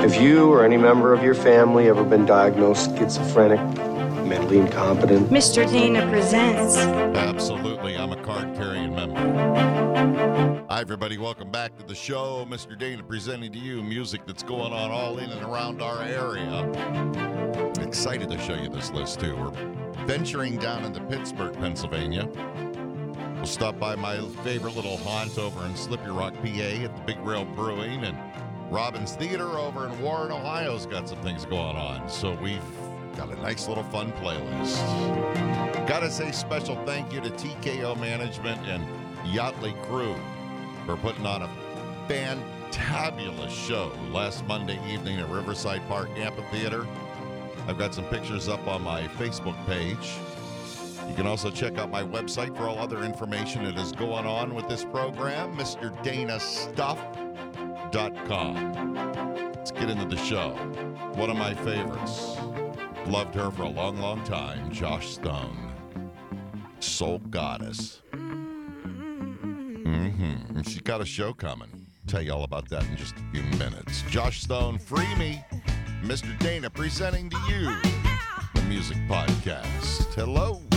Have you or any member of your family ever been diagnosed schizophrenic, mentally incompetent? Mr. Dana presents. Absolutely. I'm a card carrying member. Hi, everybody. Welcome back to the show. Mr. Dana presenting to you music that's going on all in and around our area. Excited to show you this list, too. We're venturing down into Pittsburgh, Pennsylvania. We'll stop by my favorite little haunt over in Slippery Rock, PA at the Big Rail Brewing and Robins Theater over in Warren, Ohio's got some things going on. So we've got a nice little fun playlist. Gotta say special thank you to TKO Management and Yachtley Crew for putting on a fantabulous show last Monday evening at Riverside Park Amphitheater. I've got some pictures up on my Facebook page. You can also check out my website for all other information that is going on with this program, Let's get into the show. One of my favorites. Loved her for a long, long time, Joss Stone. Soul Goddess. Mm-hmm. She's got a show coming. Tell you all about that in just a few minutes. Joss Stone, Free Me. Mr. Dana presenting to you the Music Podcast. Hello.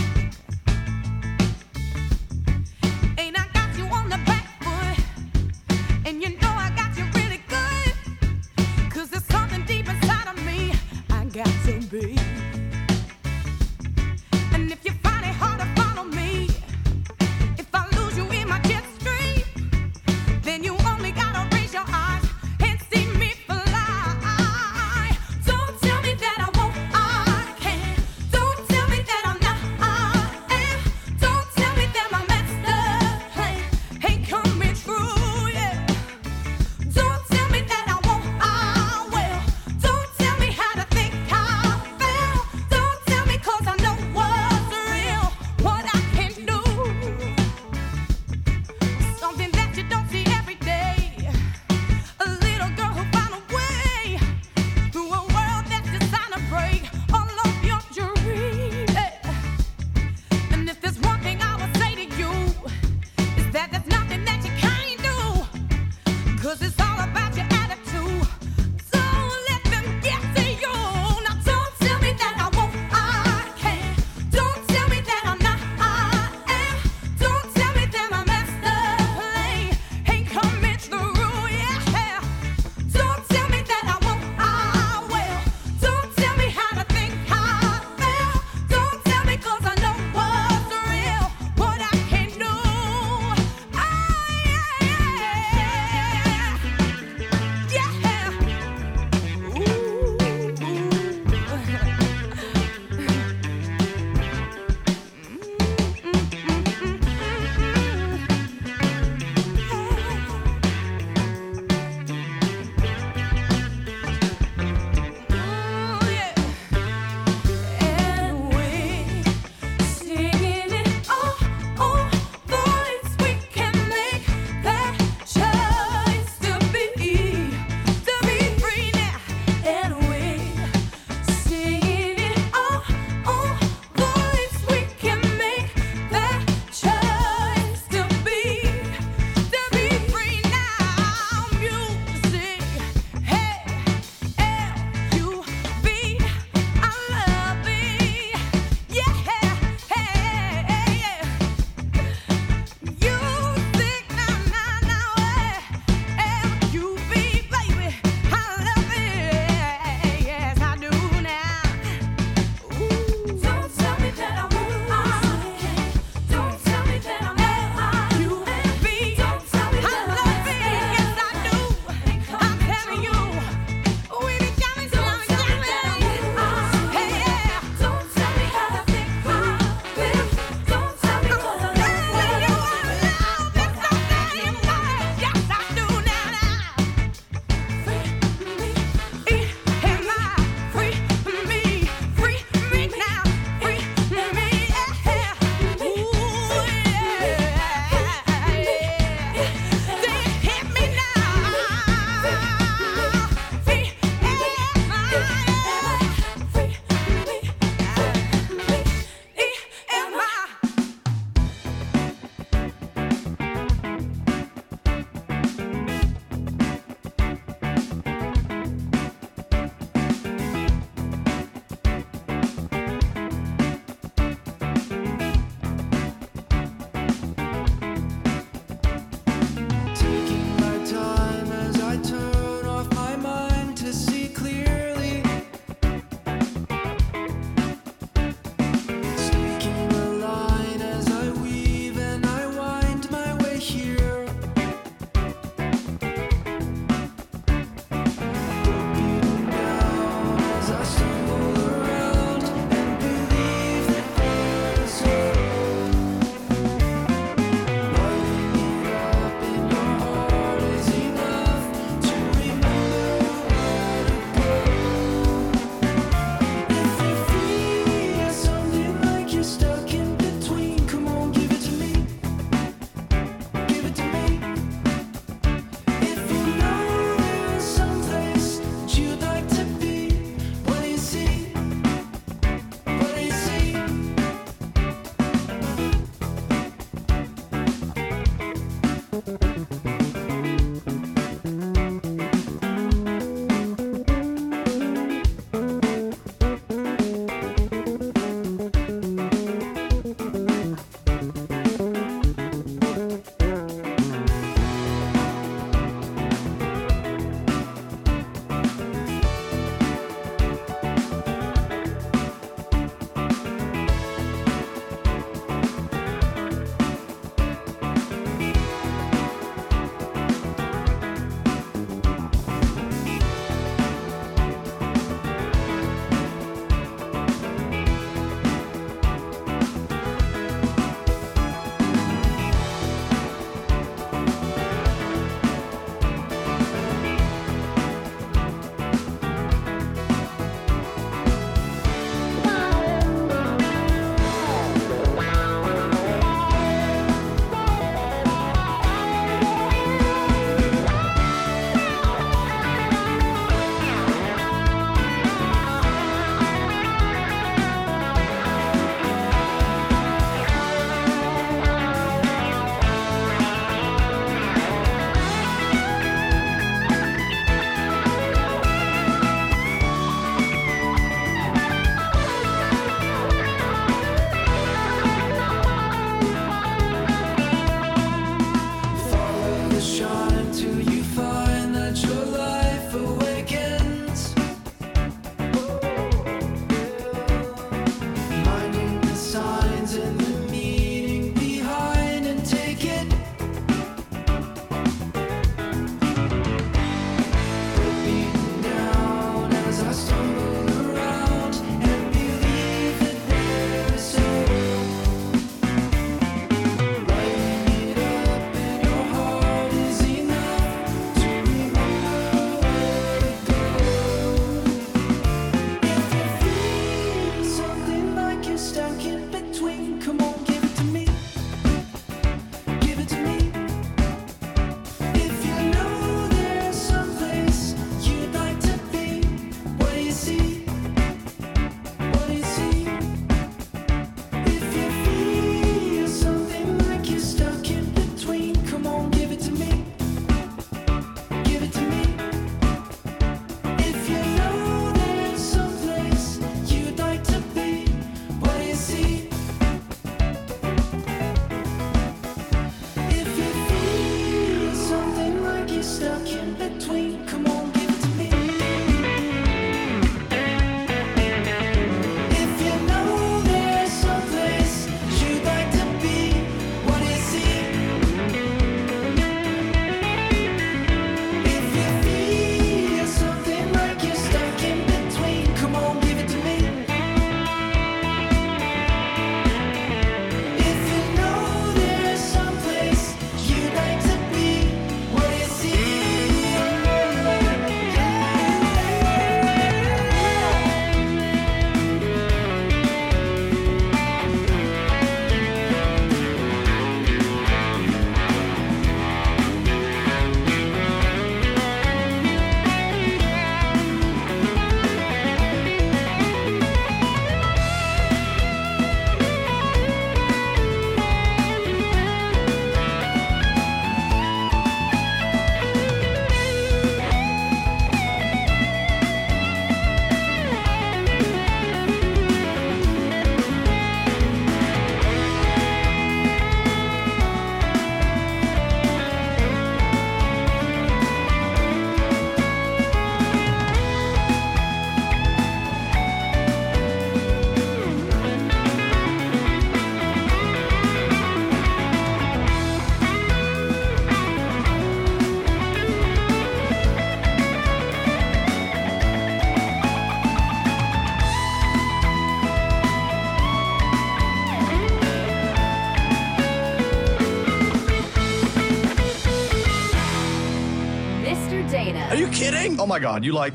My god, you like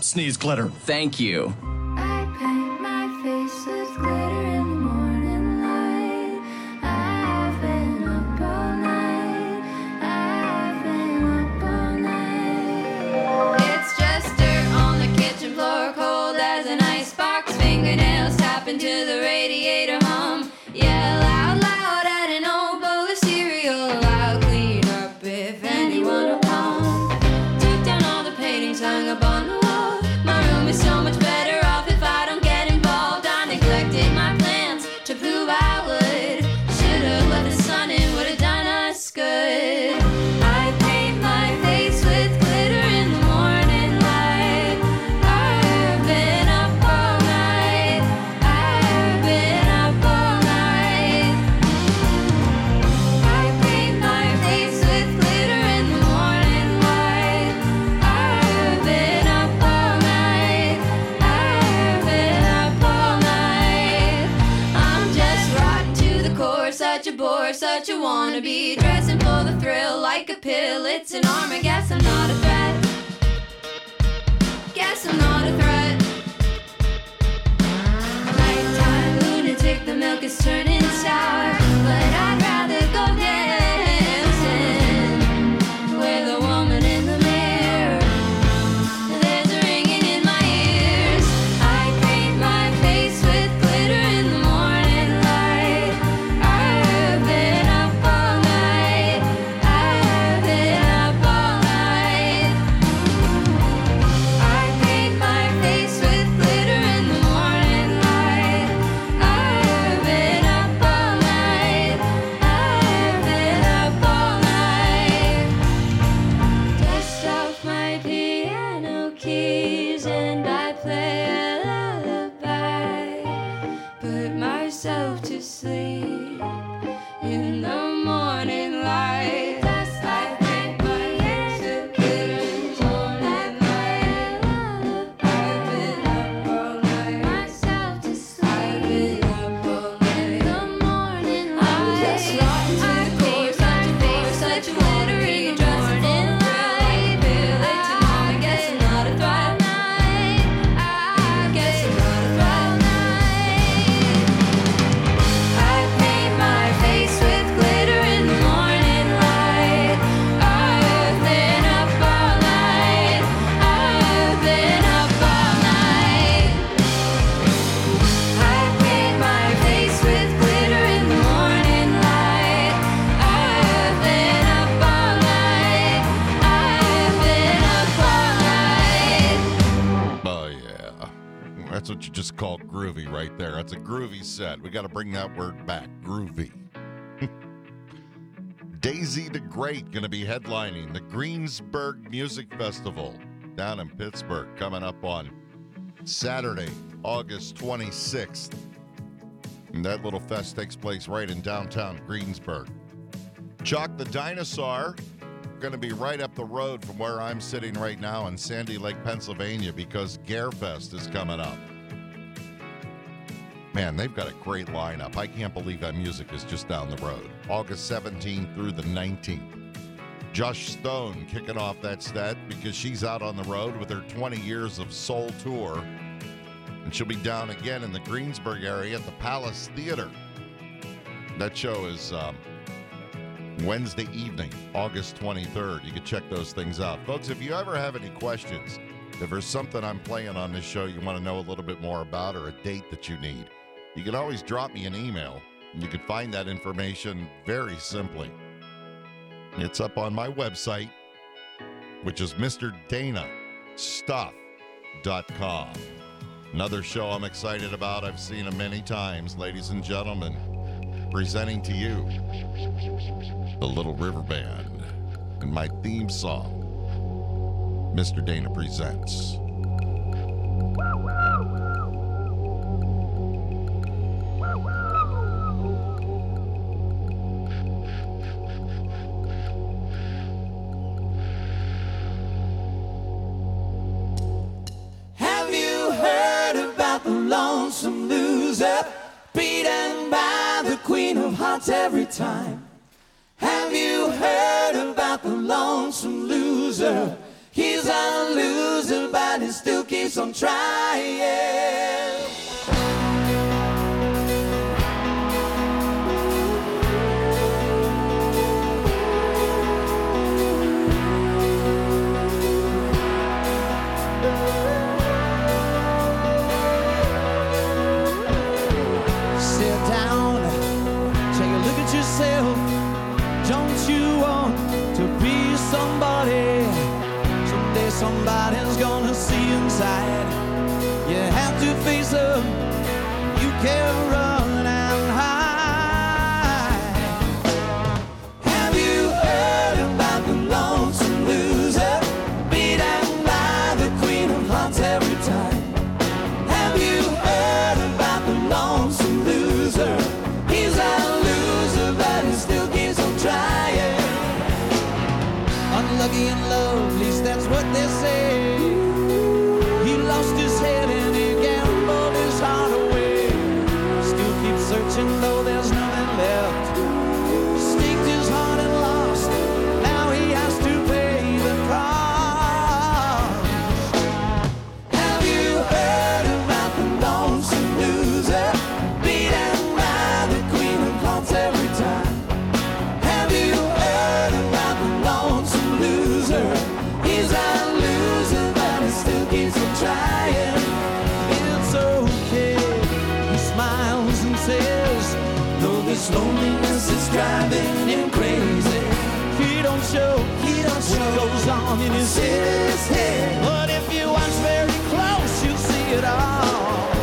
sneeze glitter. Thank you. We got to bring that word back groovy. Daisy the Great going to be headlining the Greensburg Music Festival down in Pittsburgh coming up on Saturday, August 26th. And that little fest takes place right in downtown Greensburg. Chuck the Dinosaur going to be right up the road from where I'm sitting right now in Sandy Lake, Pennsylvania, because Garefest is coming up. Man, they've got a great lineup. I can't believe that music is just down the road. August 17th through the 19th. Joss Stone kicking off that set because she's out on the road with her 20 years of soul tour. And she'll be down again in the Greensburg area at the Palace Theater. That show is um, Wednesday evening, August 23rd. You can check those things out. Folks, if you ever have any questions, if there's something I'm playing on this show you want to know a little bit more about or a date that you need, you can always drop me an email. And you can find that information very simply. It's up on my website, which is MrDanaStuff.com. Another show I'm excited about. I've seen it many times, ladies and gentlemen. Presenting to you the Little River Band and my theme song, Mr. Dana Presents. time. Have you heard about the lonesome loser? He's a loser, but he still keeps on trying. loneliness is driving him crazy. He don't show, he don't show what goes on in his, his head. But if you watch very close, you'll see it all.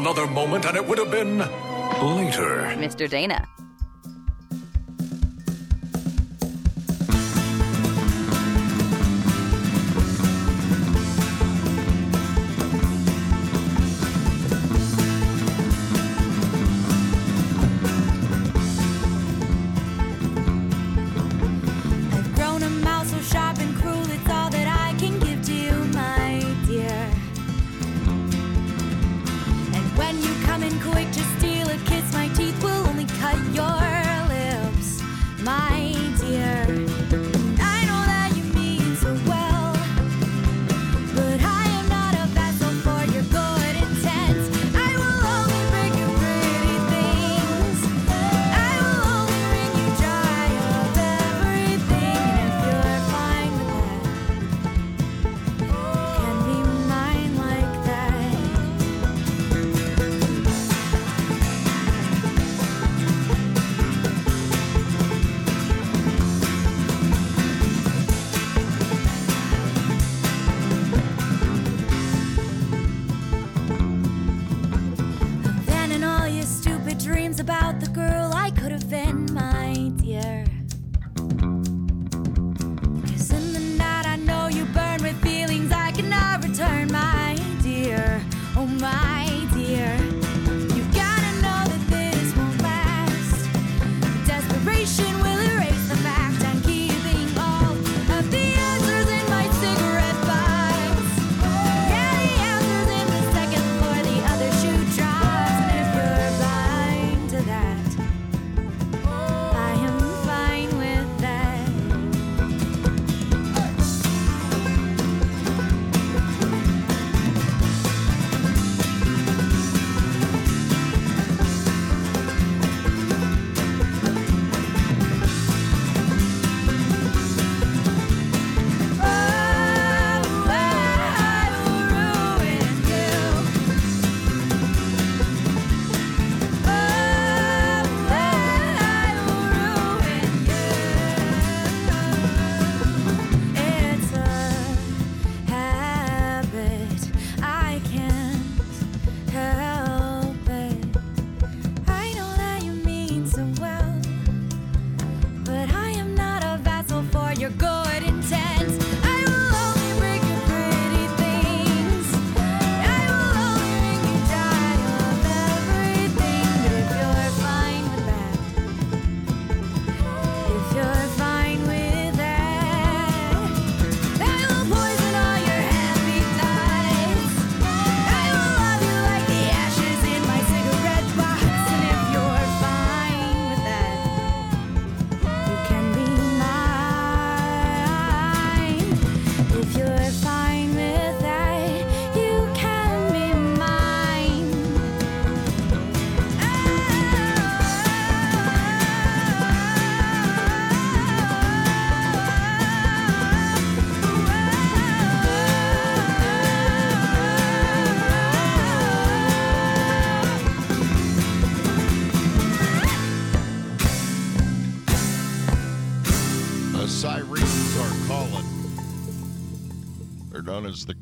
Another moment and it would have been later. Mr. Dana.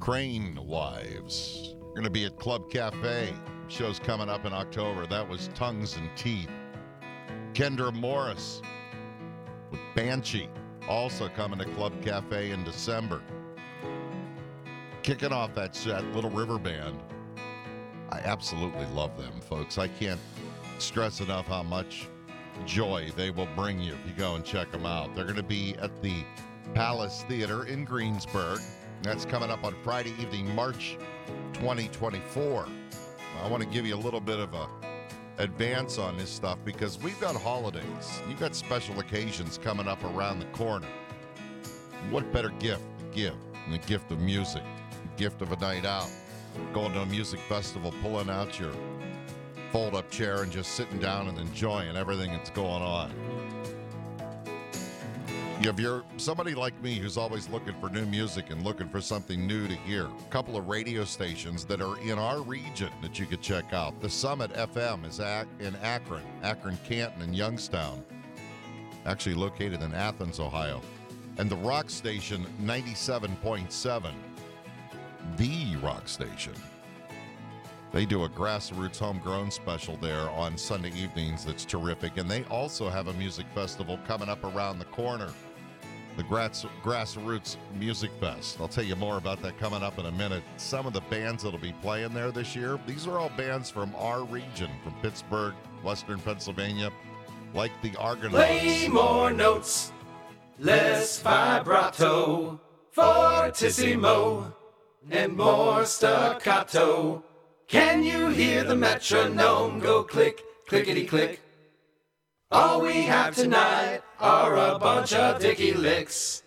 Crane Wives. We're going to be at Club Cafe. Show's coming up in October. That was Tongues and Teeth. Kendra Morris with Banshee, also coming to Club Cafe in December. Kicking off that set, Little River Band. I absolutely love them, folks. I can't stress enough how much joy they will bring you if you go and check them out. They're going to be at the Palace Theater in Greensburg. That's coming up on Friday evening, March 2024. I want to give you a little bit of a advance on this stuff because we've got holidays. You've got special occasions coming up around the corner. What better gift to give than the gift of music, the gift of a night out, going to a music festival, pulling out your fold up chair and just sitting down and enjoying everything that's going on. If you're somebody like me who's always looking for new music and looking for something new to hear, a couple of radio stations that are in our region that you could check out. The Summit FM is in Akron, Akron, Canton, and Youngstown, actually located in Athens, Ohio. And the Rock Station 97.7, the Rock Station. They do a grassroots homegrown special there on Sunday evenings that's terrific. And they also have a music festival coming up around the corner the Grass, Grassroots Music Fest. I'll tell you more about that coming up in a minute. Some of the bands that'll be playing there this year, these are all bands from our region, from Pittsburgh, Western Pennsylvania, like the Argonauts. Play more notes, less vibrato, fortissimo, and more staccato. Can you hear the metronome go click, clickety click? All we have tonight are a bunch of dicky licks.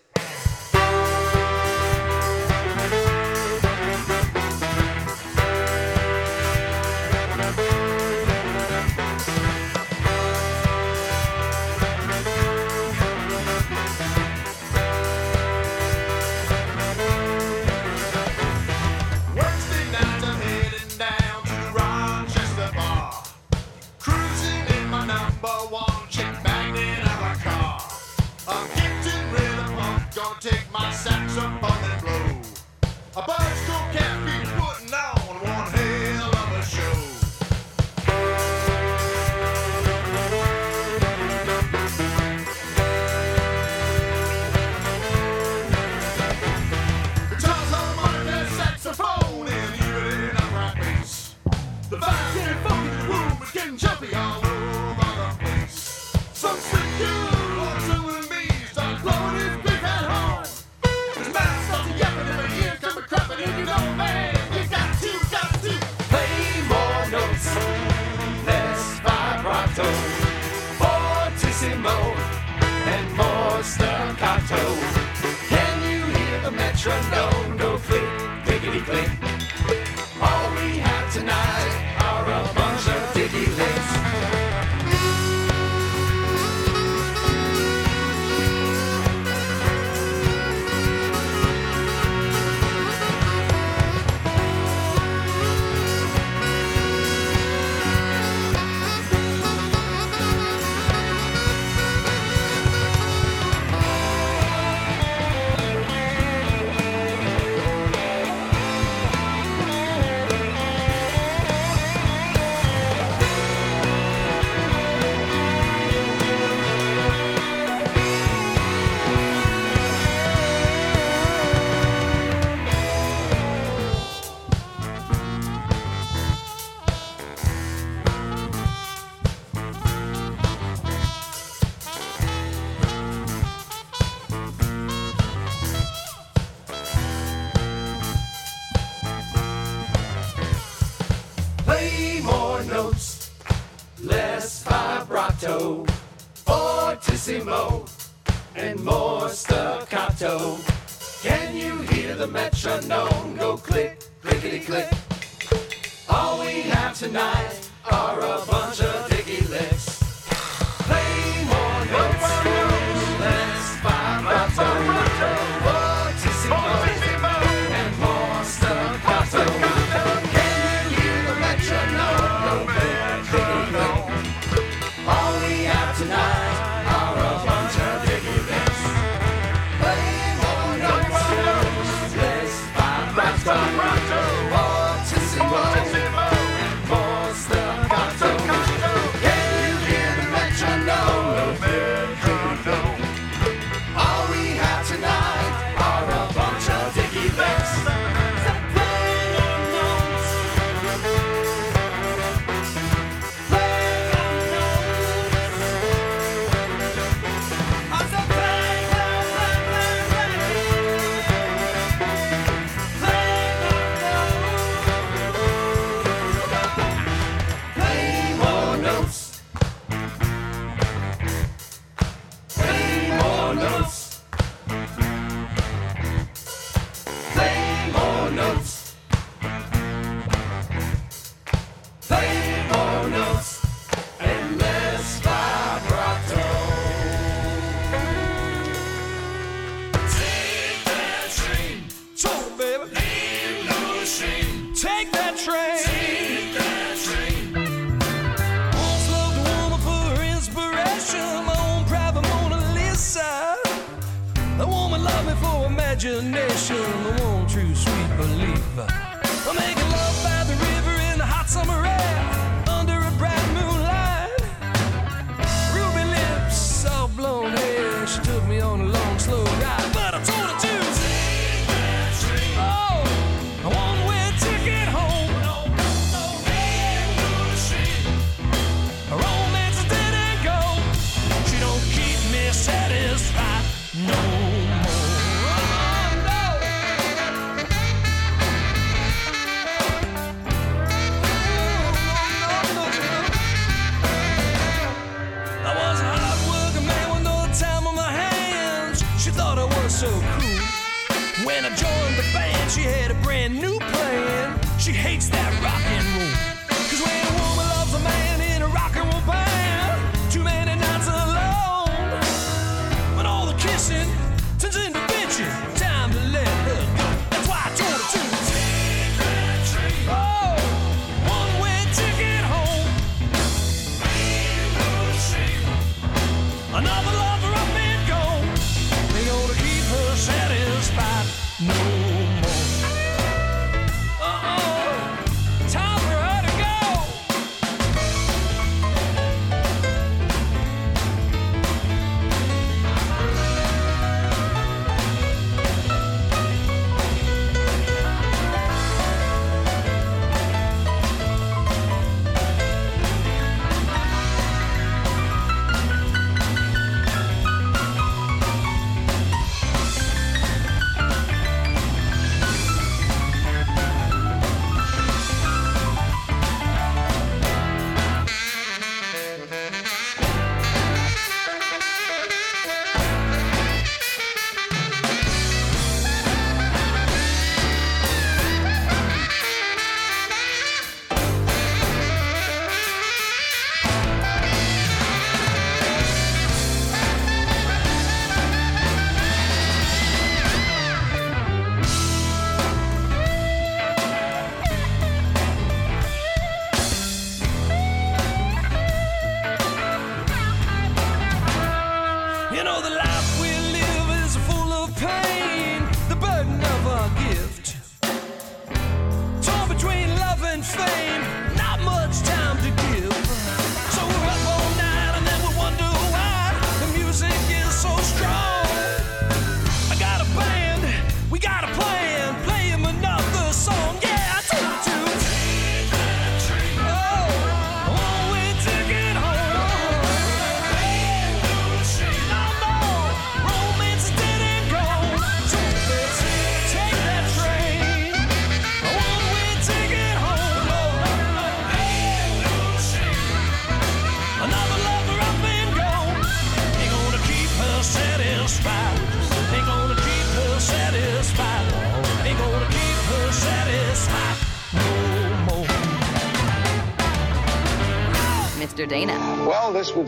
A buzz cool caffeine putting on one hell of a show. The vibes getting funky, the room is getting jumpy all Can you hear the metronome go click, clickety click?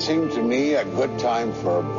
Well, this would seem to me a good time for a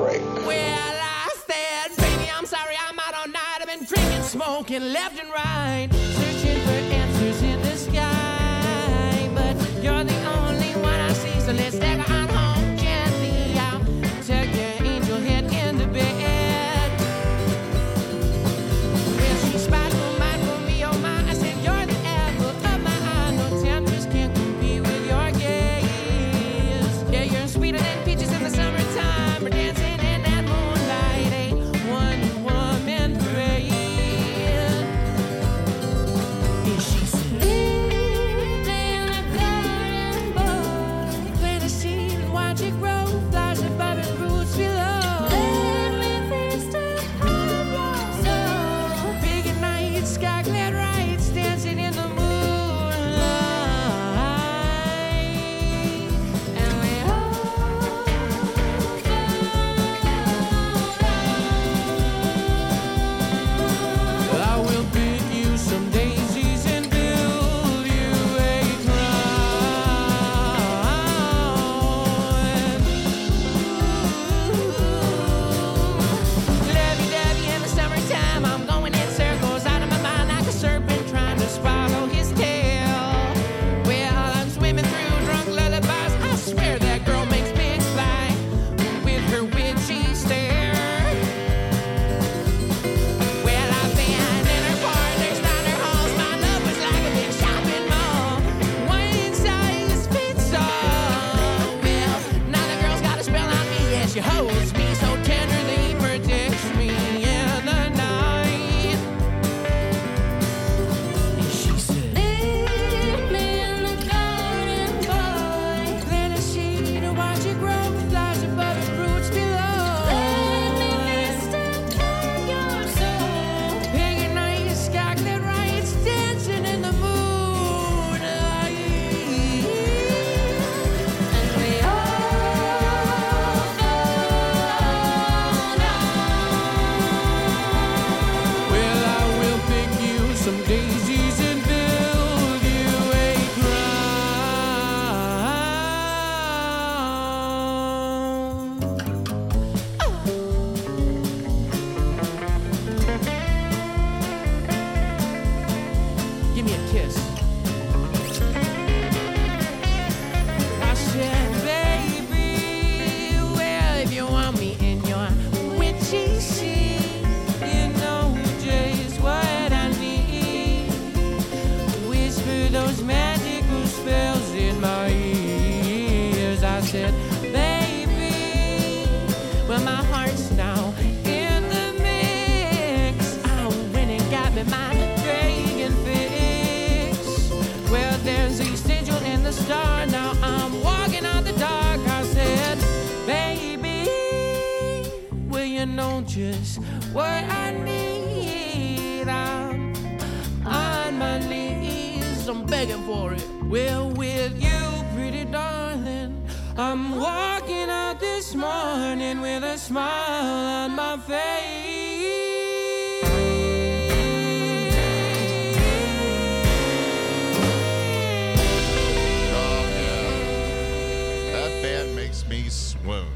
swoon.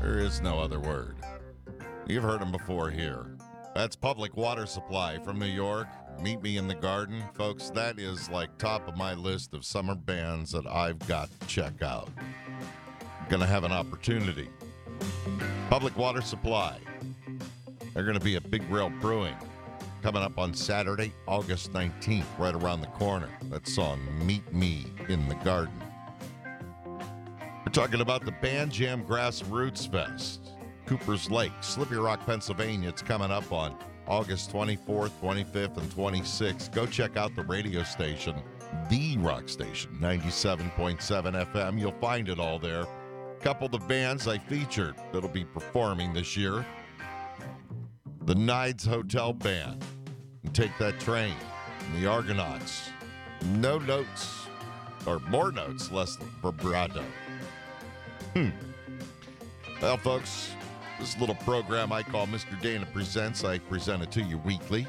There is no other word. You've heard them before here. That's Public Water Supply from New York. Meet Me in the Garden. Folks, that is like top of my list of summer bands that I've got to check out. Gonna have an opportunity. Public Water Supply. They're gonna be at Big Rail Brewing coming up on Saturday, August 19th, right around the corner. That's on Meet Me in the Garden. We're talking about the Band Jam Grassroots Fest, Cooper's Lake, Slippery Rock, Pennsylvania. It's coming up on August 24th, 25th, and 26th. Go check out the radio station, The Rock Station, 97.7 FM. You'll find it all there. A Couple of the bands I featured that'll be performing this year the Nied's Hotel Band, and Take That Train, and the Argonauts. No notes, or more notes, less vibrato. Hmm. Well, folks, this little program I call Mr. Dana Presents, I present it to you weekly.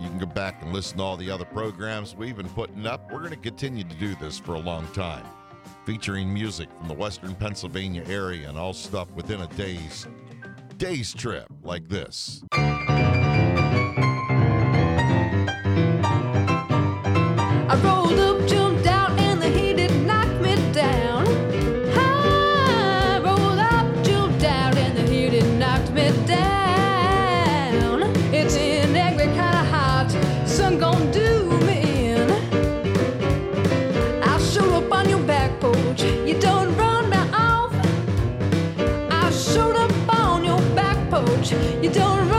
You can go back and listen to all the other programs we've been putting up. We're going to continue to do this for a long time, featuring music from the Western Pennsylvania area and all stuff within a day's day's trip like this. I rolled up, you don't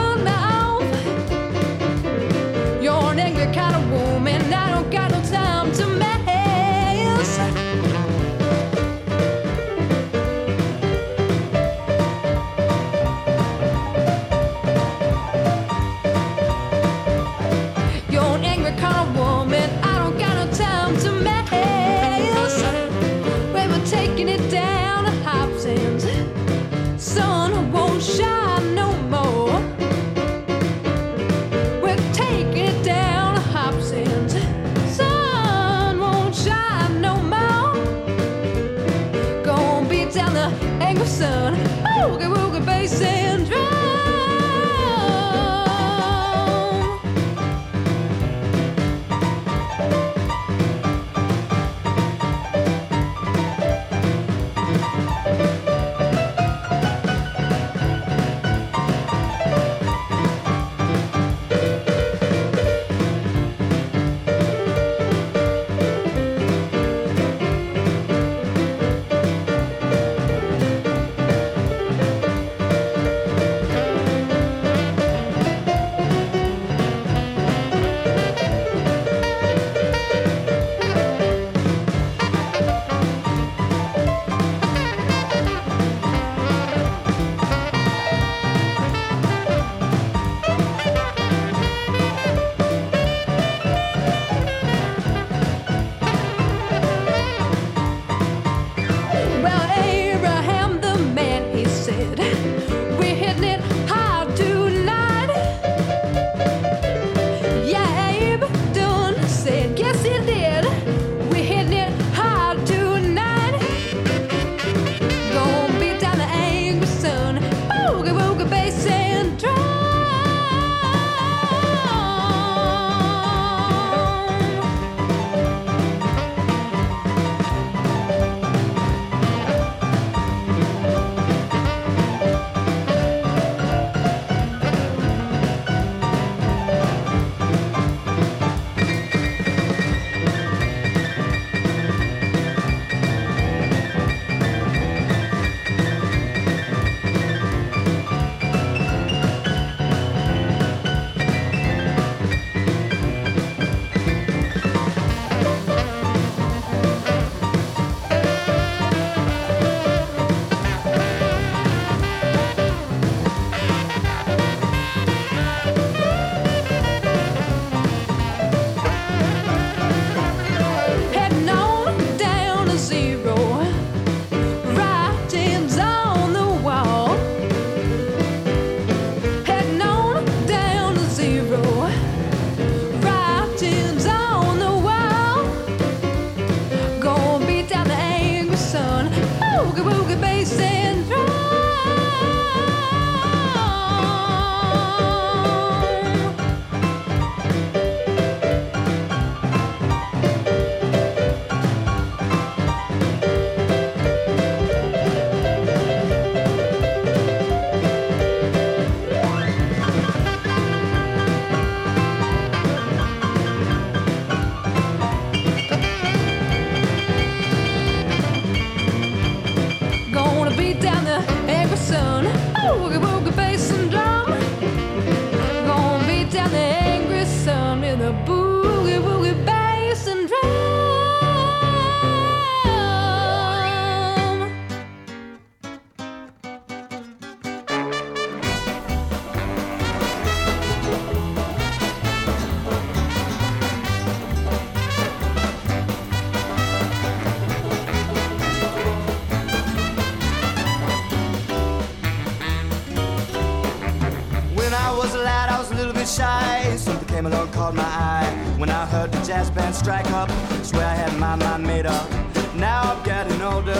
The jazz band strike up, swear I had my mind made up. Now I'm getting older,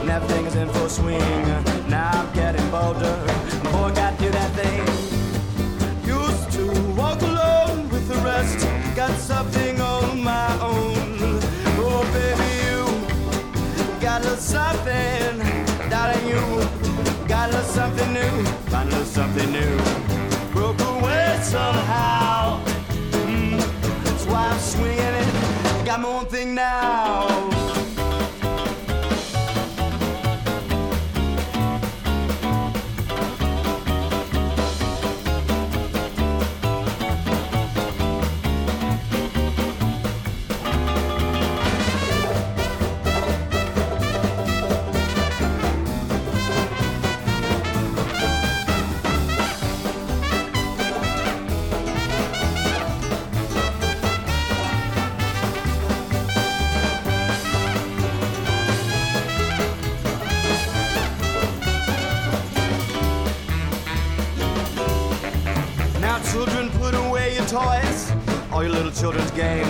and everything is in full swing. Now I'm getting bolder, boy, got do that thing. Used to walk alone with the rest, got something on my own. Oh, baby, you got a little something, darling, you got a little something new, find a little something new. Broke away somehow. Now,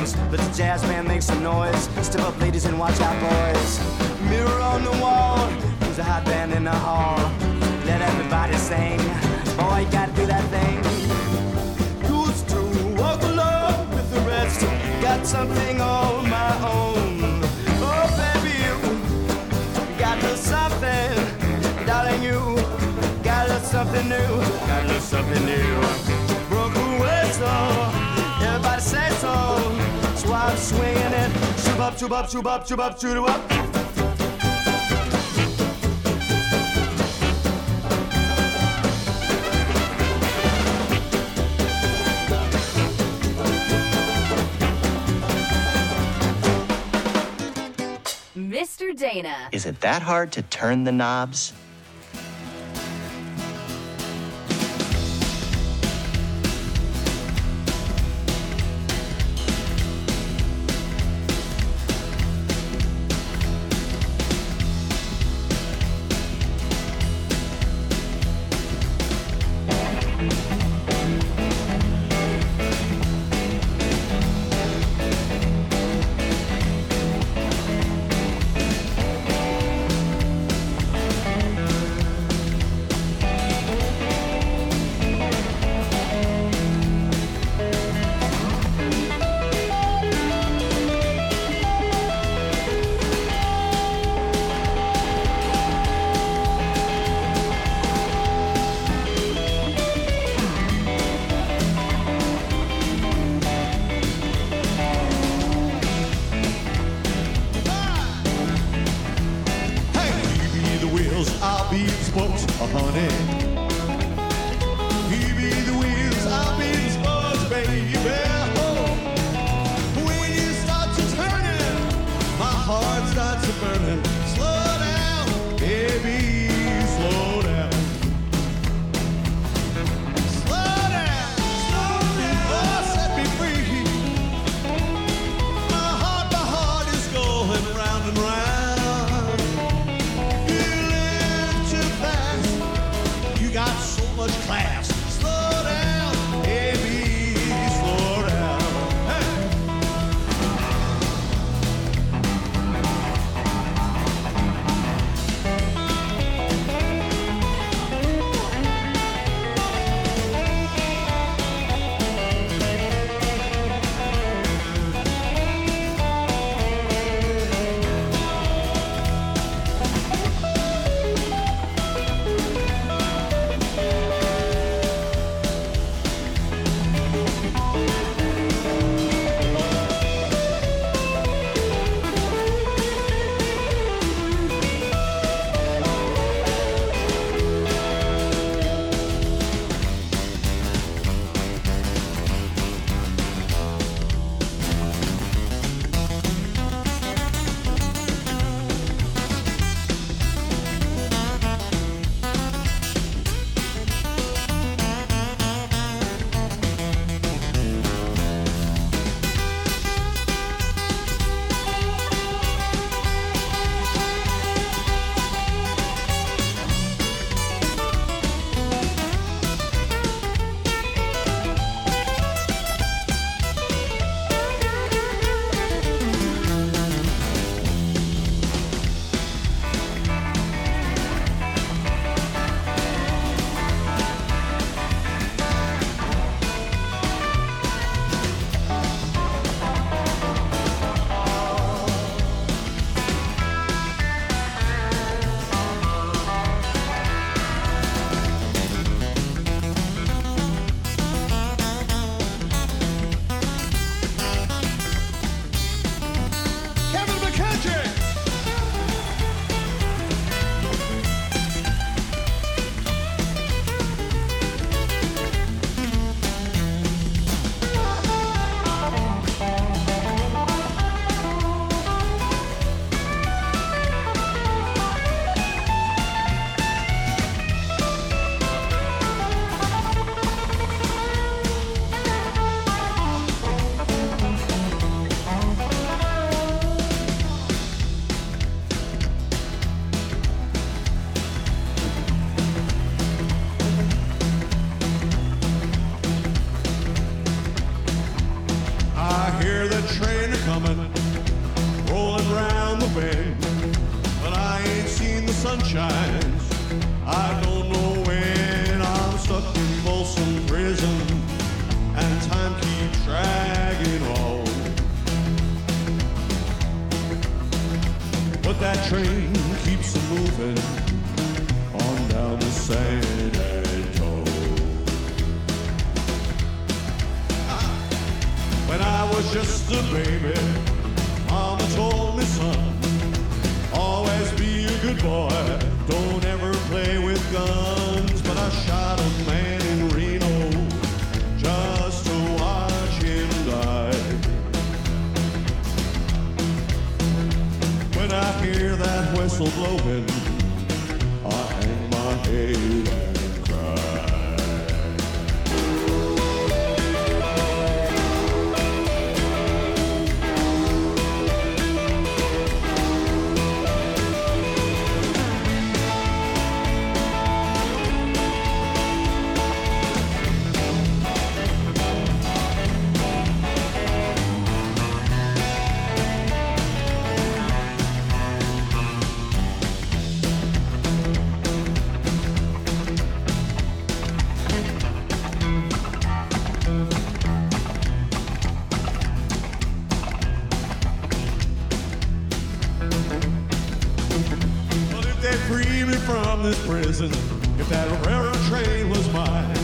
games. Let the jazz band make some noise. Step up, ladies, and watch out, boys. Mirror on the wall. Who's a hot band in the hall? Let everybody sing. Boy, gotta do that thing. Used to walk alone with the rest. Got something on my own. Oh, baby, you got little something. Darling, you got little something new. Got little something new. So I'm swinging it. Shoop up, shoop up, shoop up, shoop up, shoot up. Mr. Dana. Is it that hard to turn the knobs? This prison, if that railroad train was mine,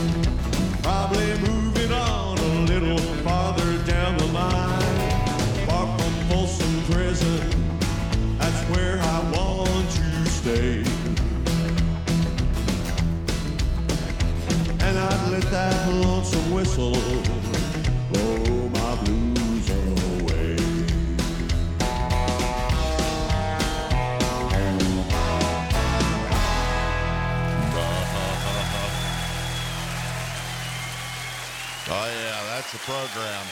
the program.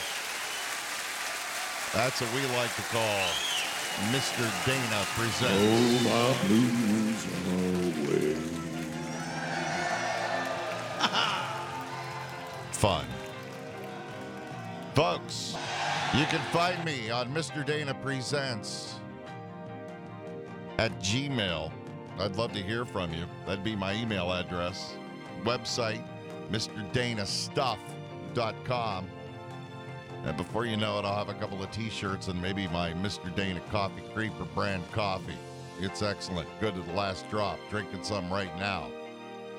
That's what we like to call Mr. Dana Presents. my blues away. Fun. Folks, you can find me on Mr. Dana Presents at Gmail. I'd love to hear from you. That'd be my email address. Website, MrDanaStuff.com. And before you know it, I'll have a couple of t shirts and maybe my Mr. Dana Coffee Creeper brand coffee. It's excellent. Good to the last drop. Drinking some right now.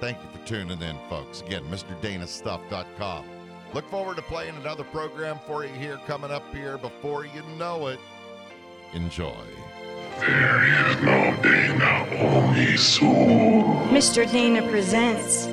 Thank you for tuning in, folks. Again, MrDanaStuff.com. Look forward to playing another program for you here coming up here before you know it. Enjoy. There is no Dana, only soon. Mr. Dana presents